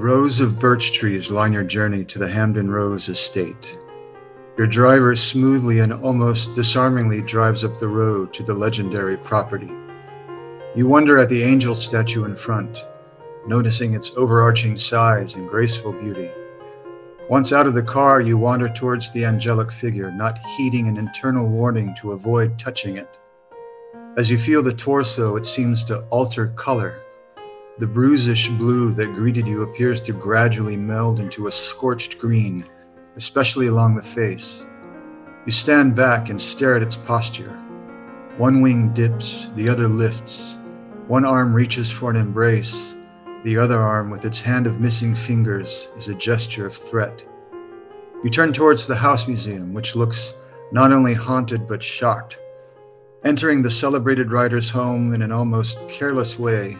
Rows of birch trees line your journey to the Hamden Rose estate. Your driver smoothly and almost disarmingly drives up the road to the legendary property. You wonder at the angel statue in front, noticing its overarching size and graceful beauty. Once out of the car, you wander towards the angelic figure, not heeding an internal warning to avoid touching it. As you feel the torso, it seems to alter color. The bruisish blue that greeted you appears to gradually meld into a scorched green, especially along the face. You stand back and stare at its posture. One wing dips, the other lifts. One arm reaches for an embrace, the other arm, with its hand of missing fingers, is a gesture of threat. You turn towards the house museum, which looks not only haunted but shocked. Entering the celebrated writer's home in an almost careless way,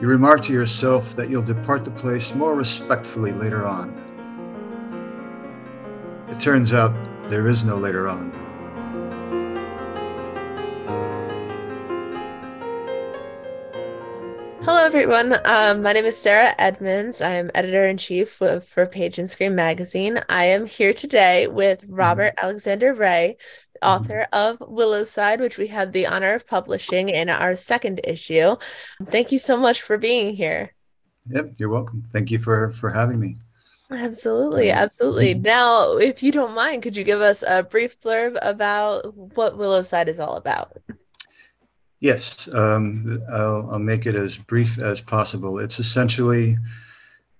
you remark to yourself that you'll depart the place more respectfully later on. It turns out there is no later on. Hello, everyone. Um, my name is Sarah Edmonds. I am editor in chief for Page and Screen magazine. I am here today with Robert. Alexander Wray, author of Willowside, which we had the honor of publishing in our second issue. Thank you so much for being here. Yep, you're welcome. Thank you for for having me. Absolutely, absolutely. Mm-hmm. Now, if you don't mind, could you give us a brief blurb about what Willowside is all about? Yes, um, I'll, I'll, make it as brief as possible. It's essentially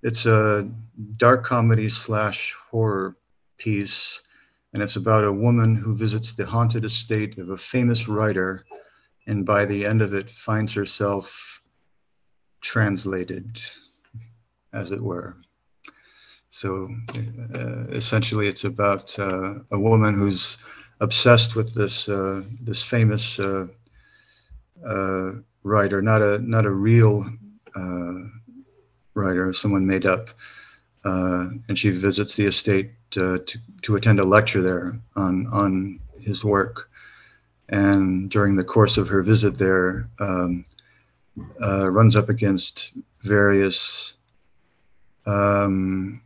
it's a dark comedy slash horror piece, and it's about a woman who visits the haunted estate of a famous writer, and by the end of it finds herself translated, as it were. So uh, essentially, it's about uh, a woman who's obsessed with this uh, this famous uh, uh, writer, not a not a real uh, writer, someone made up. And she visits the estate to to attend a lecture there on on his work. And during the course of her visit there, um, uh, runs up against various um,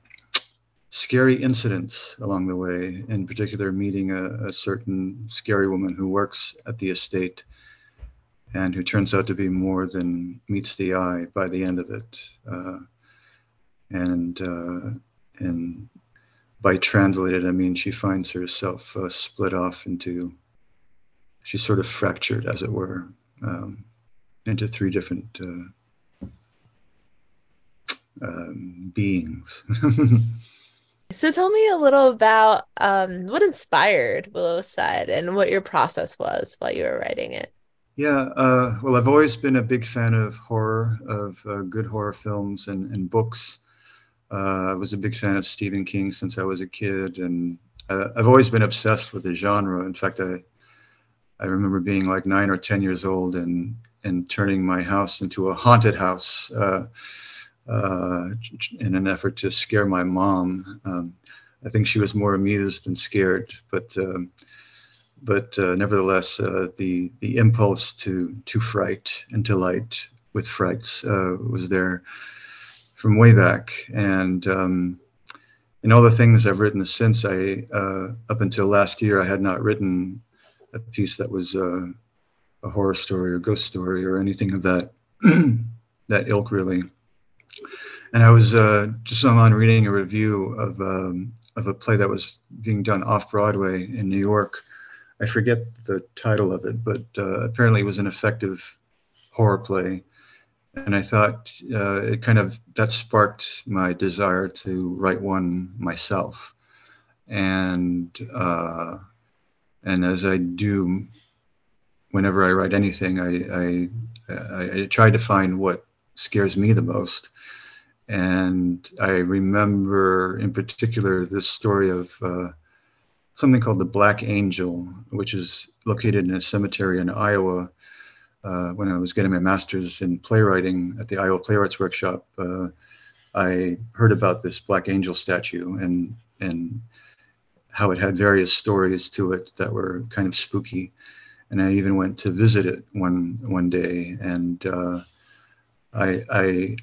scary incidents along the way. In particular, meeting a, a certain scary woman who works at the estate and who turns out to be more than meets the eye by the end of it. Uh, and uh, and by translated, I mean she finds herself uh, split off into. She's sort of fractured, as it were, um, into three different uh, um, beings. So tell me a little about um, what inspired Willowside and what your process was while you were writing it. Yeah, uh, well, I've always been a big fan of horror, of uh, good horror films and, and books. Uh, I was a big fan of Stephen King since I was a kid, and uh, I've always been obsessed with the genre. In fact, I I remember being like nine or ten years old and and turning my house into a haunted house uh, uh, in an effort to scare my mom. Um, I think she was more amused than scared, but um, but uh, nevertheless, uh, the the impulse to to fright and delight with frights was there from way back, and um, in all the things I've written since, I uh, up until last year, I had not written a piece that was uh, a horror story or ghost story or anything of that that ilk, really. And I was uh, just on reading a review of um, of a play that was being done off Broadway in New York I forget the title of it, but uh, apparently it was an effective horror play. And I thought uh, it kind of that sparked my desire to write one myself. And uh, and as I do, whenever I write anything, I, I I try to find what scares me the most. And I remember in particular this story of uh, something called the Black Angel, which is located in a cemetery in Iowa. Uh, when I was getting my master's in playwriting at the Iowa Playwrights Workshop, uh, I heard about this Black Angel statue and and how it had various stories to it that were kind of spooky. And I even went to visit it one one day, and uh, I, I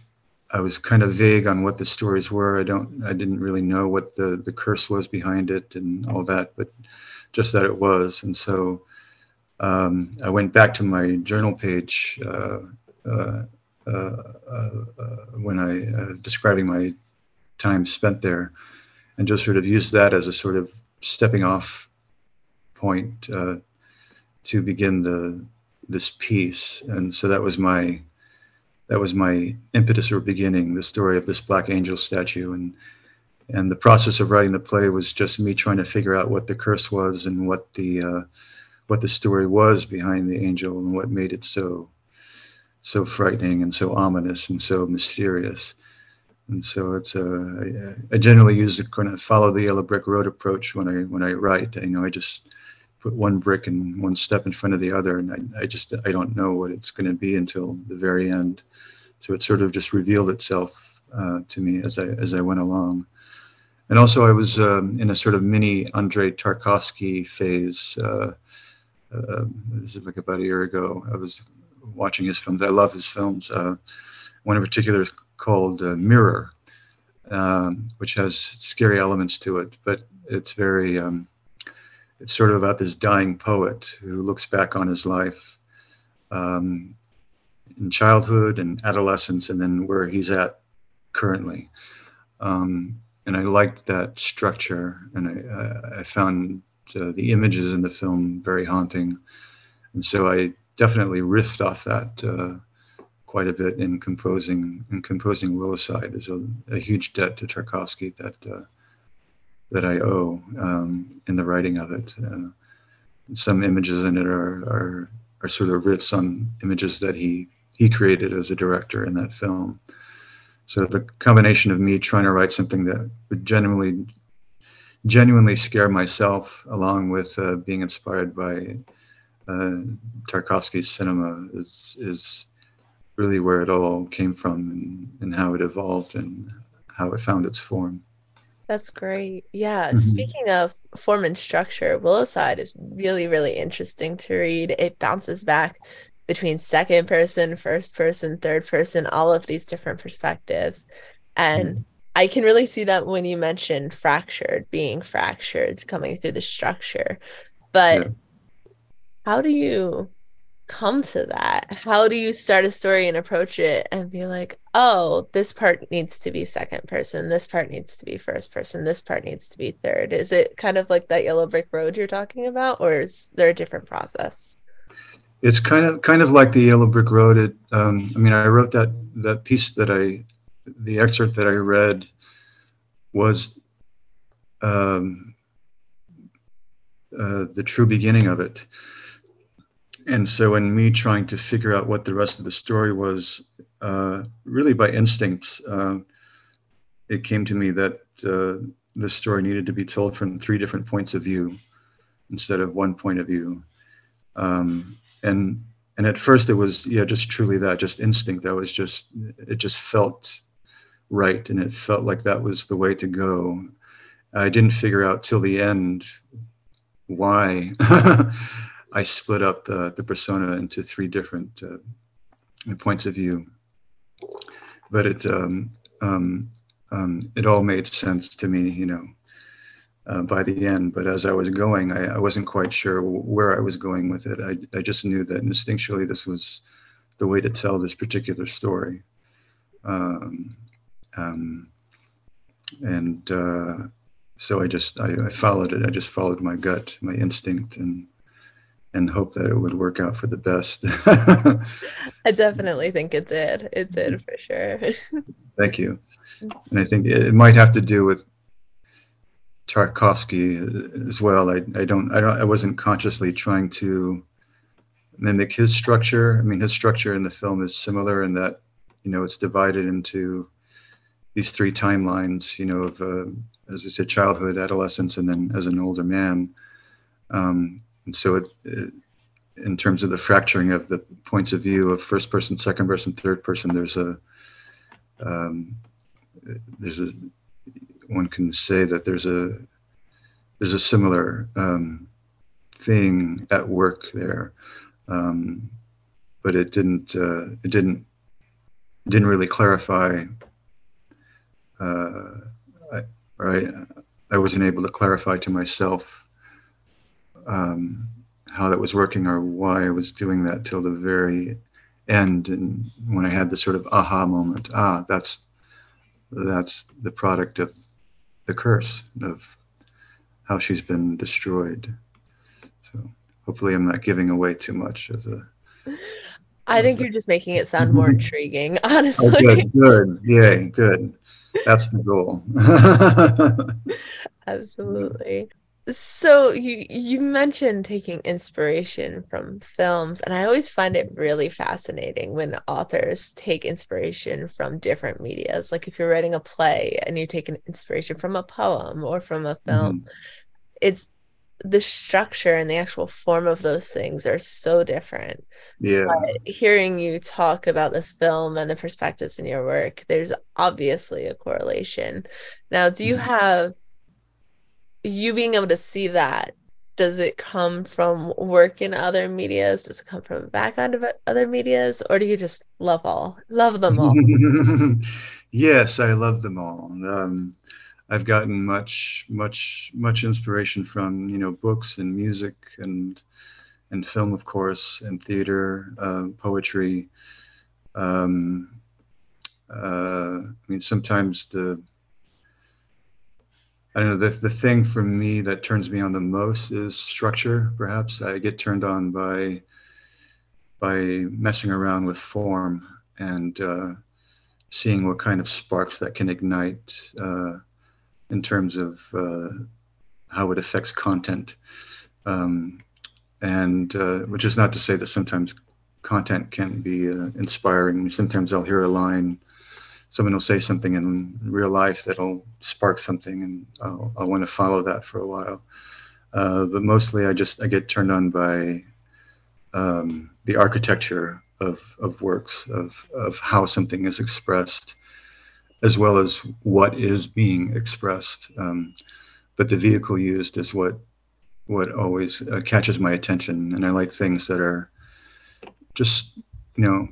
I was kind of vague on what the stories were. I don't, I didn't really know what the the curse was behind it and all that, but just that it was. And so um, I went back to my journal page uh, uh, uh, when I describing my time spent there, and just sort of used that as a sort of stepping off point to begin the this piece. And so that was my that was my impetus or beginning, the story of this black angel statue. And and the process of writing the play was just me trying to figure out what the curse was and what the uh, what the story was behind the angel and what made it so so frightening and so ominous and so mysterious. And so it's a I, I generally use the kind of follow the yellow brick road approach when I when I write. You know, I just put one brick and one step in front of the other, and I, I just I don't know what it's going to be until the very end. So it sort of just revealed itself uh, to me as I as I went along. And also, I was um, in a sort of mini Andrei Tarkovsky phase. Uh, uh, this is like about a year ago. I was watching his films. I love his films. Uh, one in particular is called uh, Mirror, um, which has scary elements to it, but it's very um, it's sort of about this dying poet who looks back on his life um, in childhood and adolescence, and then where he's at currently. Um, and I liked that structure, and I, I found uh, the images in the film very haunting, and so I definitely riffed off that uh, quite a bit in composing in composing Willow-Side. There's a, a huge debt to Tarkovsky that uh, that I owe um, in the writing of it. Uh, some images in it are, are are sort of riffs on images that he he created as a director in that film. So the combination of me trying to write something that would genuinely genuinely scare myself, along with uh, being inspired by uh, Tarkovsky's cinema, is is really where it all came from and, and how it evolved and how it found its form. That's great. Yeah. Mm-hmm. Speaking of form and structure, Willow-Side is really, really interesting to read. It bounces back between second person, first person, third person, all of these different perspectives. And mm-hmm. I can really see that when you mentioned fractured, being fractured, coming through the structure. But yeah. how do you come to that? How do you start a story and approach it and be like, oh, this part needs to be second person, this part needs to be first person, this part needs to be third? Is it kind of like that yellow brick road you're talking about, or is there a different process? It's kind of kind of like the yellow brick road. It, um, I mean, I wrote that that piece that I, the excerpt that I read, was um, uh, the true beginning of it. And so in me trying to figure out what the rest of the story was uh, really by instinct uh, it came to me that uh, this story needed to be told from three different points of view instead of one point of view. Um, and and at first it was yeah just truly that just instinct. That was just it just felt right and it felt like that was the way to go i didn't figure out till the end why I split up the, persona into three different uh, points of view. But it um, um, um, it all made sense to me, you know, uh, by the end. But as I was going, I, I, wasn't quite sure where I was going with it. I, I just knew that instinctually this was the way to tell this particular story. Um, um, and uh, so I just I, I followed it. I just followed my gut, my instinct, and and hope that it would work out for the best. I definitely think it did. It did for sure. Thank you. And I think it might have to do with Tarkovsky as well. I, I don't I don't I wasn't consciously trying to mimic his structure. I mean, his structure in the film is similar in that you know it's divided into these three timelines. You know, of uh, as I said, childhood, adolescence, and then as an older man. Um, and so, it, it, in terms of the fracturing of the points of view of first person, second person, third person, there's a um, there's a one can say that there's a there's a similar um, thing at work there, um, but it didn't uh, it didn't didn't really clarify. Uh, I, right, I wasn't able to clarify to myself um, how that was working or why I was doing that till the very end. And when I had the sort of aha moment, ah, that's that's the product of the curse of how she's been destroyed. So hopefully, I'm not giving away too much of the. I think you're just making it sound more intriguing, honestly. Oh, good, good, yay, good. That's the goal. Absolutely. So you you mentioned taking inspiration from films, and I always find it really fascinating when authors take inspiration from different medias. Like if you're writing a play and you take an inspiration from a poem or from a film, mm-hmm. it's the structure and the actual form of those things are so different. Yeah. But hearing you talk about this film and the perspectives in your work, there's obviously a correlation. Now, do you mm-hmm. have you being able to see that does it come from work in other medias does it come from a background of other medias or do you just love all love them all yes i love them all um, i've gotten much much much inspiration from you know books and music and and film of course and theater uh, poetry um, uh, i mean sometimes the I don't know, the, the thing for me that turns me on the most is structure, perhaps. I get turned on by by messing around with form and uh, seeing what kind of sparks that can ignite uh, in terms of uh, how it affects content. Um, and uh, which is not to say that sometimes content can be uh, inspiring. Sometimes I'll hear a line someone will say something in real life that'll spark something, and I'll, I'll want to follow that for a while. Uh, but mostly, I just I get turned on by um, the architecture of of works, of of how something is expressed, as well as what is being expressed. Um, but the vehicle used is what what always uh, catches my attention, and I like things that are just you know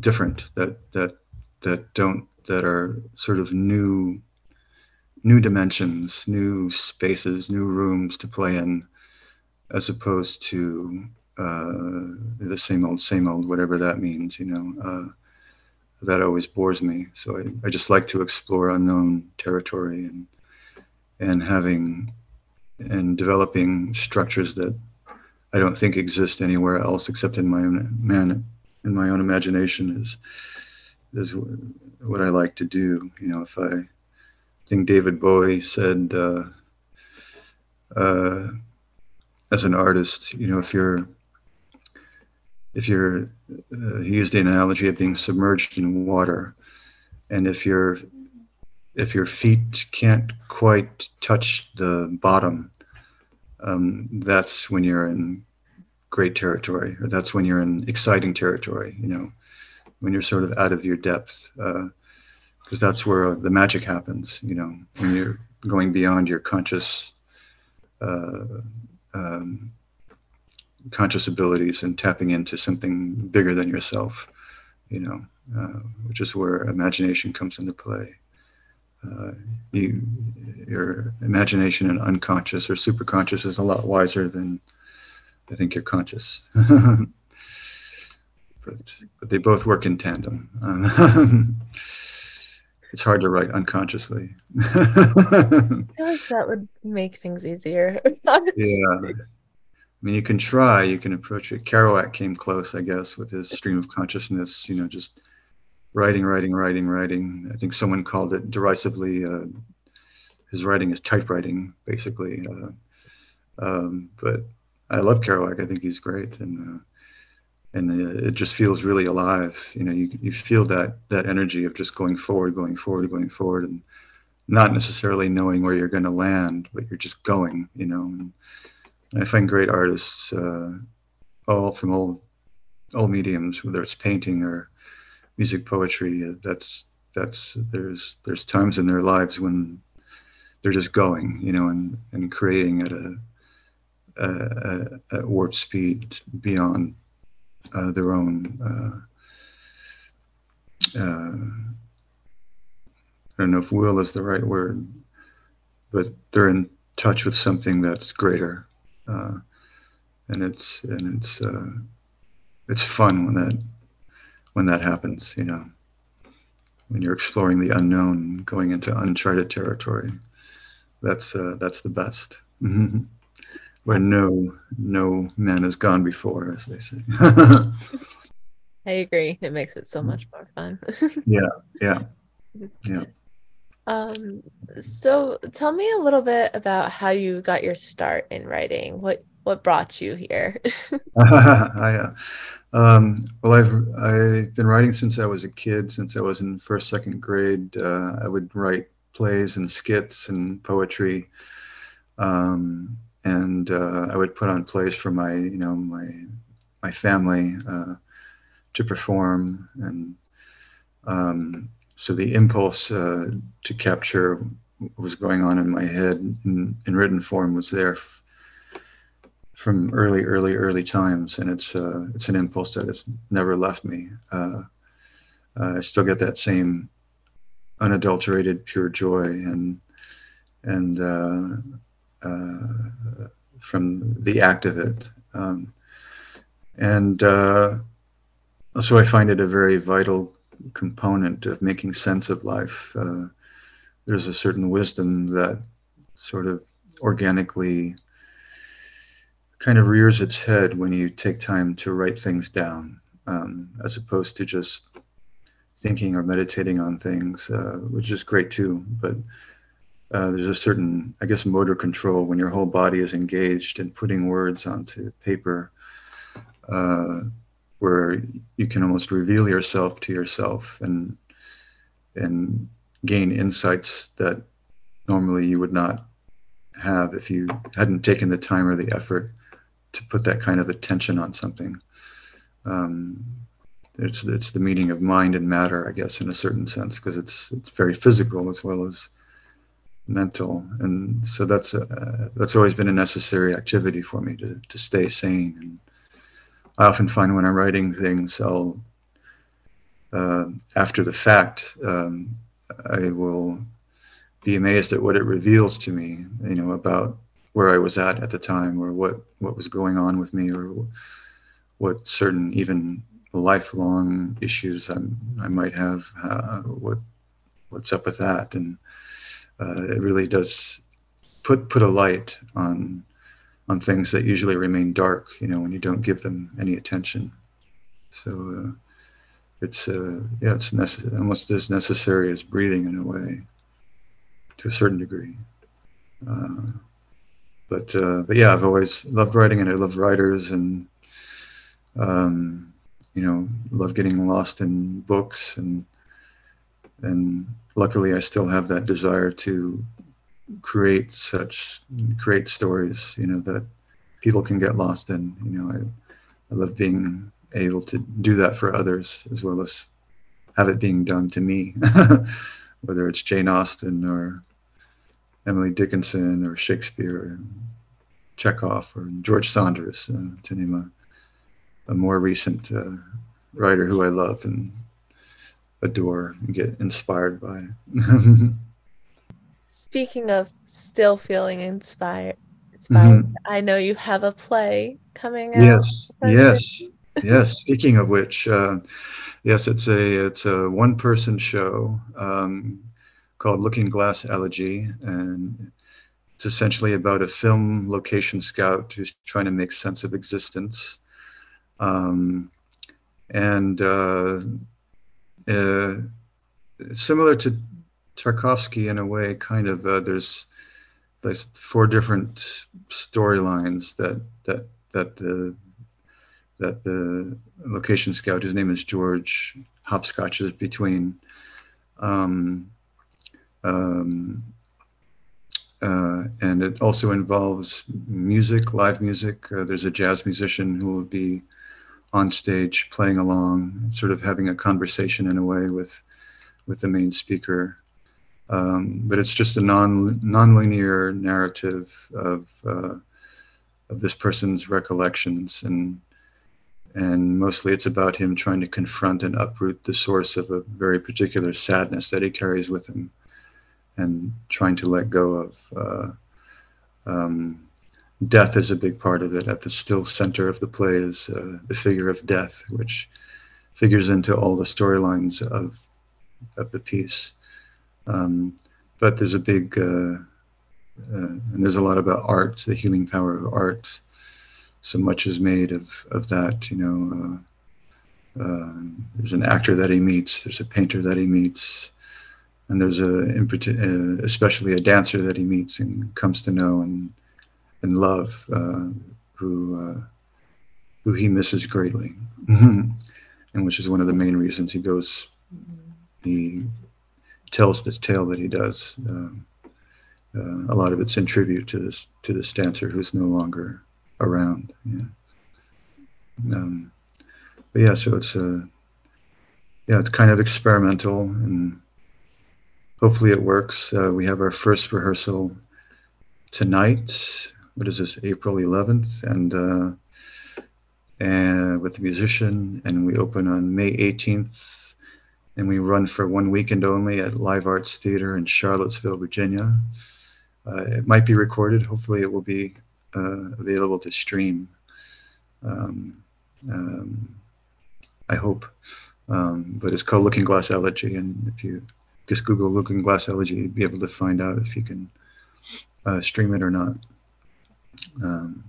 different that that that don't that are sort of new new dimensions, new spaces, new rooms to play in, as opposed to uh, the same old, same old, whatever that means. You know, uh, that always bores me. So I, I just like to explore unknown territory and and having and developing structures that I don't think exist anywhere else except in my own man in my own imagination is is what I like to do. You know, if I think David Bowie said, uh, uh, as an artist, you know, if you're if you're uh, he used the analogy of being submerged in water, and if your if your feet can't quite touch the bottom, um, that's when you're in great territory, or that's when you're in exciting territory. You know, when you're sort of out of your depth, because uh, that's where the magic happens. You know, when you're going beyond your conscious uh, um, conscious abilities and tapping into something bigger than yourself. You know, uh, which is where imagination comes into play. Uh, you, your imagination and unconscious or superconscious is a lot wiser than I think you're conscious. but but they both work in tandem. Um, it's hard to write unconsciously. I feel like that would make things easier. yeah. I mean, you can try, you can approach it. Kerouac came close, I guess, with his stream of consciousness, you know, just writing, writing, writing, writing. I think someone called it derisively, uh, his writing is typewriting, basically. Uh, um, but I love Kerouac. I think he's great. And uh, and uh, it just feels really alive. You know, you, you feel that that energy of just going forward, going forward, going forward, and not necessarily knowing where you're going to land, but you're just going. You know, and I find great artists, uh, all from all all mediums, whether it's painting or music, poetry. Uh, that's that's there's there's times in their lives when they're just going, you know, and and creating at a, a, a warp speed beyond uh, their own uh, I don't know if will is the right word, but they're in touch with something that's greater, uh, and it's and it's uh, it's fun when that when that happens. You know, when you're exploring the unknown, going into uncharted territory. That's uh, that's the best. Mm-hmm. Where no no man has gone before, as they say. I agree. It makes it so much more fun. yeah, yeah, yeah. Um, so tell me a little bit about how you got your start in writing. What what brought you here? I, uh, um, well, I've I've been writing since I was a kid. Since I was in first second grade, uh, I would write plays and skits and poetry, um, and uh, I would put on plays for my you know my my family uh, to perform and. Um, so the impulse uh, to capture what was going on in my head in, in written form was there f- from early, early, early times, and it's uh, it's an impulse that has never left me. Uh, I still get that same unadulterated, pure joy, and and uh, uh, from the act of it, um, and uh, so I find it a very vital component of making sense of life. Uh, there's a certain wisdom that sort of organically kind of rears its head when you take time to write things down, um, as opposed to just thinking or meditating on things, uh, which is great too. But uh, there's a certain, I guess, motor control when your whole body is engaged in putting words onto paper. Uh, where you can almost reveal yourself to yourself and and gain insights that normally you would not have if you hadn't taken the time or the effort to put that kind of attention on something. Um, it's it's the meaning of mind and matter, I guess, in a certain sense, because it's it's very physical as well as mental, and so that's a, that's always been a necessary activity for me to to stay sane and I often find when I'm writing things, I'll, uh, after the fact, um, I will be amazed at what it reveals to me, you know, about where I was at at the time or what, what was going on with me or what certain even lifelong issues I'm, I might have, uh, what, what's up with that. And uh, it really does put, put a light on on things that usually remain dark, you know, when you don't give them any attention. So uh, it's uh, yeah, it's necess- almost as necessary as breathing in a way, to a certain degree. Uh, but uh, but yeah, I've always loved writing, and I love writers, and um, you know, love getting lost in books, and and luckily I still have that desire to create such great stories, you know, that people can get lost in. You know, I, I love being able to do that for others as well as have it being done to me, whether it's Jane Austen or Emily Dickinson or Shakespeare or Chekhov or George Saunders, uh, to name a, a more recent uh, writer who I love and adore and get inspired by. Speaking of still feeling inspired, inspired, mm-hmm. I know you have a play coming out. Yes, yes, yes. Speaking of which, uh, yes, it's a it's a one person show um, called Looking Glass Elegy, and it's essentially about a film location scout who's trying to make sense of existence. Um, and uh, uh, similar to Tarkovsky in a way kind of uh, there's there's four different storylines that that that the that the location scout his name is George hopscotches between um, um, uh, and it also involves music, live music. Uh, there's a jazz musician who will be on stage playing along, sort of having a conversation in a way with with the main speaker. Um, but it's just a non non-linear narrative of uh, of this person's recollections. And and mostly it's about him trying to confront and uproot the source of a very particular sadness that he carries with him and trying to let go of uh, um, death is a big part of it. At the still center of the play is uh, the figure of death which figures into all the storylines of of the piece um, but there's a big uh, uh and there's a lot about art the healing power of art so much is made of of that. You know, uh, uh, there's an actor that he meets, there's a painter that he meets, and there's a especially a dancer that he meets and comes to know and and love, uh, who uh, who he misses greatly, and which is one of the main reasons he goes. He tells this tale that he does. Um, uh, a lot of it's in tribute to this to this dancer who's no longer around. Yeah. Um, but yeah, so it's a uh, yeah, it's kind of experimental, and hopefully it works. Uh, we have our first rehearsal tonight. What is this? April 11th, and uh, and with the musician, and we open on May 18th, and we run for one weekend only at Live Arts Theater in Charlottesville, Virginia. Uh, it might be recorded. Hopefully, it will be uh, available to stream. Um, um, I hope. Um, but it's called Looking Glass Elegy, and if you just Google Looking Glass Elegy, you'll be able to find out if you can uh, stream it or not. Um,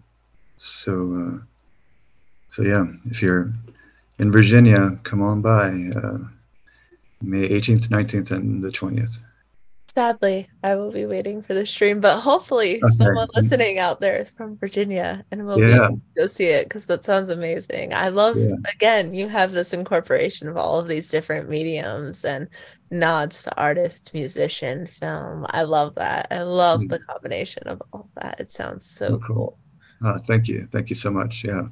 so, uh, so yeah, if you're in Virginia, come on by uh, May 18th, 19th, and the 20th. Sadly, I will be waiting for the stream, but hopefully okay. someone listening out there is from Virginia and will yeah. be go see it because that sounds amazing. I love yeah. again, you have this incorporation of all of these different mediums and nods to artist, musician, film. I love that. I love mm. the combination of all of that. It sounds so oh, cool. Uh, thank you. Thank you so much. Yeah.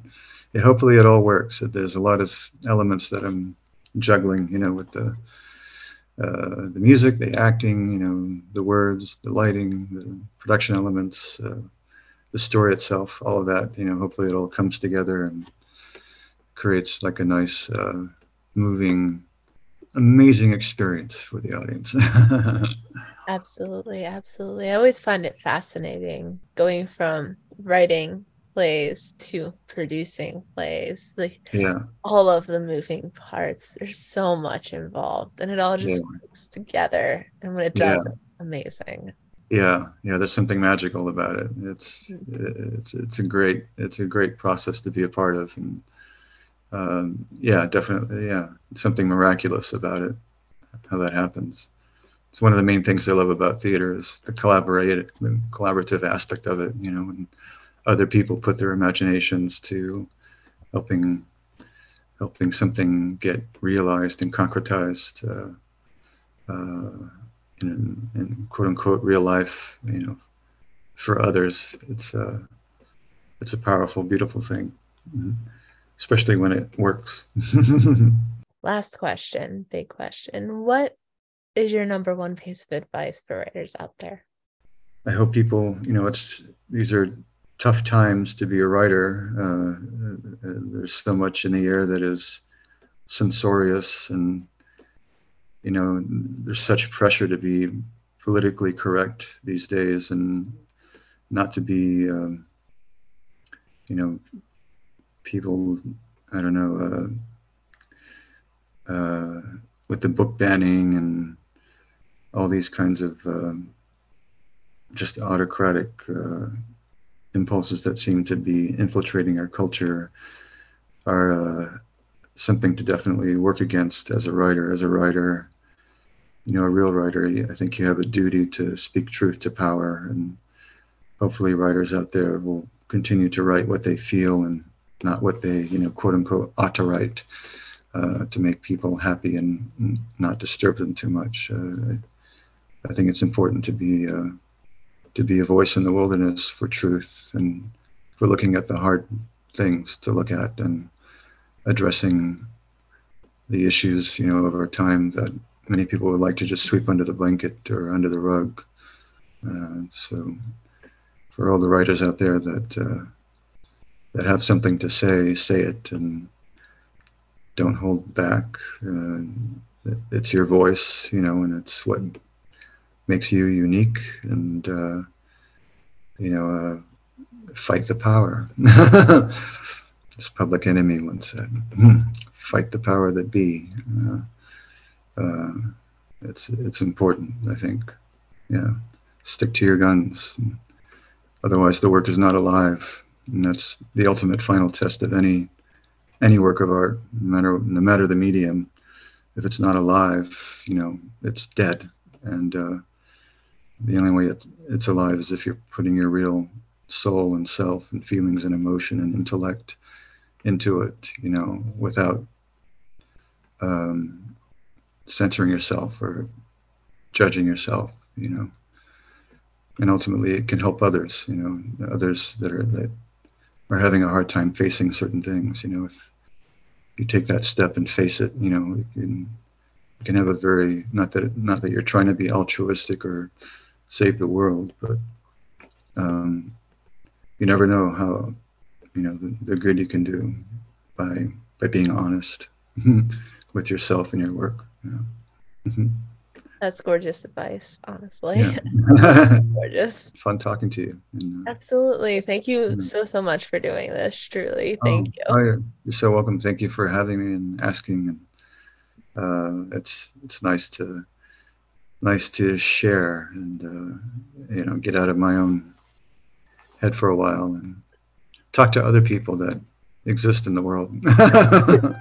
yeah. Hopefully it all works. There's a lot of elements that I'm juggling, you know, with the uh, the music, the acting, you know, the words, the lighting, the production elements, uh, the story itself, all of that, you know, hopefully it all comes together and creates like a nice, uh, moving, amazing experience for the audience. absolutely, absolutely. I always find it fascinating going from writing plays to producing plays like yeah all of the moving parts there's so much involved and it all just yeah. works together and when it does yeah. it's amazing yeah yeah there's something magical about it it's mm-hmm. it's it's a great it's a great process to be a part of and um, yeah definitely yeah something miraculous about it how that happens it's one of the main things i love about theater is the collaborative the collaborative aspect of it you know and other people put their imaginations to helping helping something get realized and concretized uh, uh, in, in, quote unquote real life, you know, for others. It's a, uh, it's a powerful, beautiful thing, mm-hmm. especially when it works. Last question, big question. What is your number one piece of advice for writers out there? I hope people, you know, it's these are tough times to be a writer. Uh, uh, there's so much in the air that is censorious, and you know, there's such pressure to be politically correct these days, and not to be, um, you know, people. I don't know. Uh, uh with the book banning and all these kinds of um, just autocratic uh, impulses that seem to be infiltrating our culture are uh, something to definitely work against as a writer. As a writer, you know, a real writer, I think you have a duty to speak truth to power, and hopefully, writers out there will continue to write what they feel and not what they, you know, quote unquote, ought to write uh, to make people happy and not disturb them too much. Uh, I think it's important to be uh, to be a voice in the wilderness for truth and for looking at the hard things to look at and addressing the issues, you know, of our time that many people would like to just sweep under the blanket or under the rug. Uh, so, for all the writers out there that uh, that have something to say, say it and don't hold back. Uh, it's your voice, you know, and it's what makes you unique. And uh, you know, uh, fight the power. this public enemy once said, "Fight the power that be." Uh, uh, it's it's important, I think. Yeah, stick to your guns. Otherwise, the work is not alive, and that's the ultimate final test of any any work of art, no matter no matter the medium. If it's not alive, you know, it's dead, and uh, the only way it, it's alive is if you're putting your real soul and self and feelings and emotion and intellect into it, you know, without um, censoring yourself or judging yourself, you know. And ultimately, it can help others, you know, others that are that are having a hard time facing certain things. You know, if you take that step and face it, you know, you can, you can have a very not that not that you're trying to be altruistic or save the world, but um, you never know how you know the, the good you can do by by being honest with yourself and your work. Yeah. Mm-hmm. That's gorgeous advice, honestly. Yeah. gorgeous. Fun talking to you. And, uh, Absolutely. Thank you yeah. so, so much for doing this. Truly. Oh, Thank oh, you. Oh, you're so welcome. Thank you for having me and asking. And uh, it's it's nice to nice to share and uh, you know get out of my own head for a while and talk to other people that exist in the world.